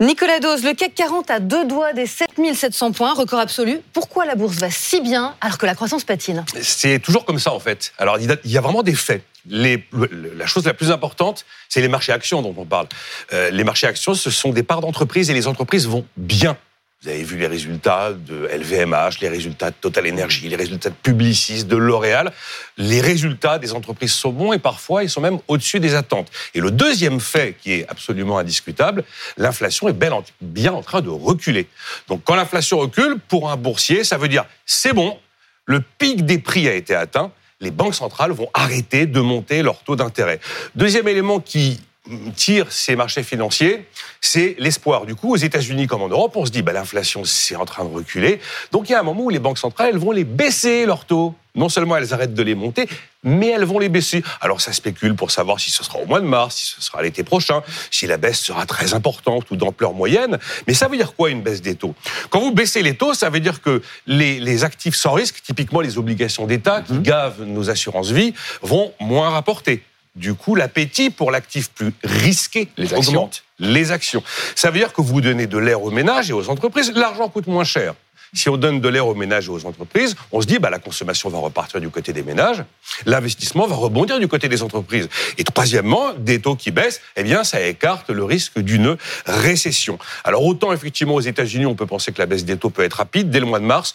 Nicolas Dose, le CAC 40 a deux doigts des 7700 points, record absolu. Pourquoi la bourse va si bien alors que la croissance patine C'est toujours comme ça en fait. Alors il y a vraiment des faits. La chose la plus importante, c'est les marchés actions dont on parle. Euh, les marchés actions, ce sont des parts d'entreprises et les entreprises vont bien. Vous avez vu les résultats de LVMH, les résultats de Total Energy, les résultats de Publicis, de L'Oréal. Les résultats des entreprises sont bons et parfois ils sont même au-dessus des attentes. Et le deuxième fait qui est absolument indiscutable, l'inflation est bien en train de reculer. Donc quand l'inflation recule, pour un boursier, ça veut dire c'est bon, le pic des prix a été atteint, les banques centrales vont arrêter de monter leur taux d'intérêt. Deuxième élément qui tire ces marchés financiers, c'est l'espoir. Du coup, aux États-Unis comme en Europe, on se dit bah, l'inflation c'est en train de reculer. Donc il y a un moment où les banques centrales elles vont les baisser leurs taux. Non seulement elles arrêtent de les monter, mais elles vont les baisser. Alors ça spécule pour savoir si ce sera au mois de mars, si ce sera l'été prochain, si la baisse sera très importante ou d'ampleur moyenne. Mais ça veut dire quoi une baisse des taux? Quand vous baissez les taux, ça veut dire que les, les actifs sans risque, typiquement les obligations d'État qui mhm. gavent nos assurances vie, vont moins rapporter. Du coup, l'appétit pour l'actif plus risqué les augmente. Les actions. Ça veut dire que vous donnez de l'air aux ménages et aux entreprises, l'argent coûte moins cher. Si on donne de l'air aux ménages et aux entreprises, on se dit bah la consommation va repartir du côté des ménages, l'investissement va rebondir du côté des entreprises. Et troisièmement, des taux qui baissent, eh bien ça écarte le risque d'une récession. Alors autant effectivement aux États-Unis, on peut penser que la baisse des taux peut être rapide dès le mois de mars.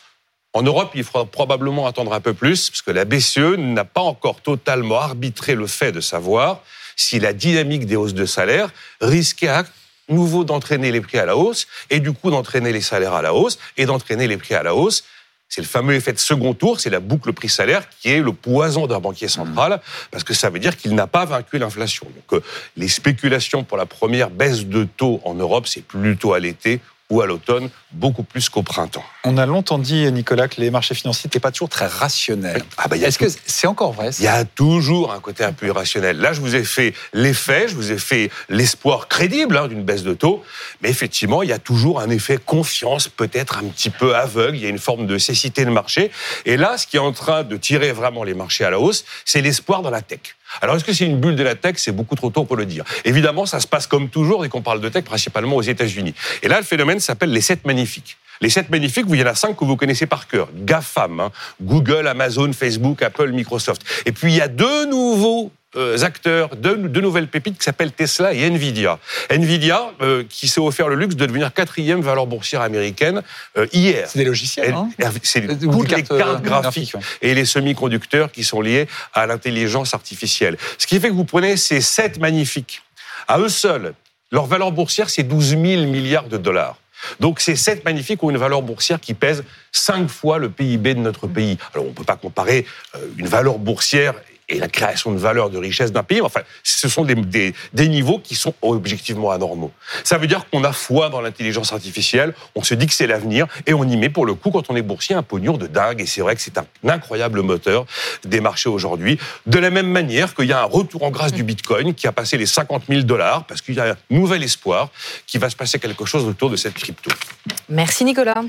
En Europe, il faudra probablement attendre un peu plus, parce que la BCE n'a pas encore totalement arbitré le fait de savoir si la dynamique des hausses de salaire risquait à nouveau d'entraîner les prix à la hausse, et du coup d'entraîner les salaires à la hausse, et d'entraîner les prix à la hausse. C'est le fameux effet de second tour, c'est la boucle prix-salaire qui est le poison d'un banquier central, parce que ça veut dire qu'il n'a pas vaincu l'inflation. Donc euh, les spéculations pour la première baisse de taux en Europe, c'est plutôt à l'été ou à l'automne, beaucoup plus qu'au printemps. On a longtemps dit, Nicolas, que les marchés financiers n'étaient pas toujours très rationnels. Ah bah, Est-ce que c'est encore vrai Il y a toujours un côté un peu irrationnel. Là, je vous ai fait l'effet, je vous ai fait l'espoir crédible hein, d'une baisse de taux, mais effectivement, il y a toujours un effet confiance, peut-être un petit peu aveugle, il y a une forme de cécité de marché. Et là, ce qui est en train de tirer vraiment les marchés à la hausse, c'est l'espoir dans la tech. Alors, est-ce que c'est une bulle de la tech? C'est beaucoup trop tôt pour le dire. Évidemment, ça se passe comme toujours dès qu'on parle de tech, principalement aux États-Unis. Et là, le phénomène s'appelle les sept magnifiques. Les sept magnifiques, il y en a cinq que vous connaissez par cœur. GAFAM, hein. Google, Amazon, Facebook, Apple, Microsoft. Et puis, il y a deux nouveaux acteurs, deux, nouvelles pépites qui s'appellent Tesla et Nvidia. Nvidia, euh, qui s'est offert le luxe de devenir quatrième valeur boursière américaine euh, hier. C'est des logiciels, hein C'est toutes les cartes graphiques et les semi-conducteurs qui sont liés à l'intelligence artificielle. Ce qui fait que vous prenez ces sept magnifiques. À eux seuls, leur valeur boursière, c'est 12 000 milliards de dollars. Donc ces sept magnifiques ont une valeur boursière qui pèse cinq fois le PIB de notre pays. Alors on ne peut pas comparer une valeur boursière et la création de valeur, de richesse d'un pays. Enfin, ce sont des, des, niveaux qui sont objectivement anormaux. Ça veut dire qu'on a foi dans l'intelligence artificielle, on se dit que c'est l'avenir, et on y met pour le coup, quand on est boursier, un pognon de dingue. Et c'est vrai que c'est un incroyable moteur des marchés aujourd'hui. De la même manière qu'il y a un retour en grâce du Bitcoin qui a passé les 50 000 dollars, parce qu'il y a un nouvel espoir qu'il va se passer quelque chose autour de cette crypto. Merci Nicolas.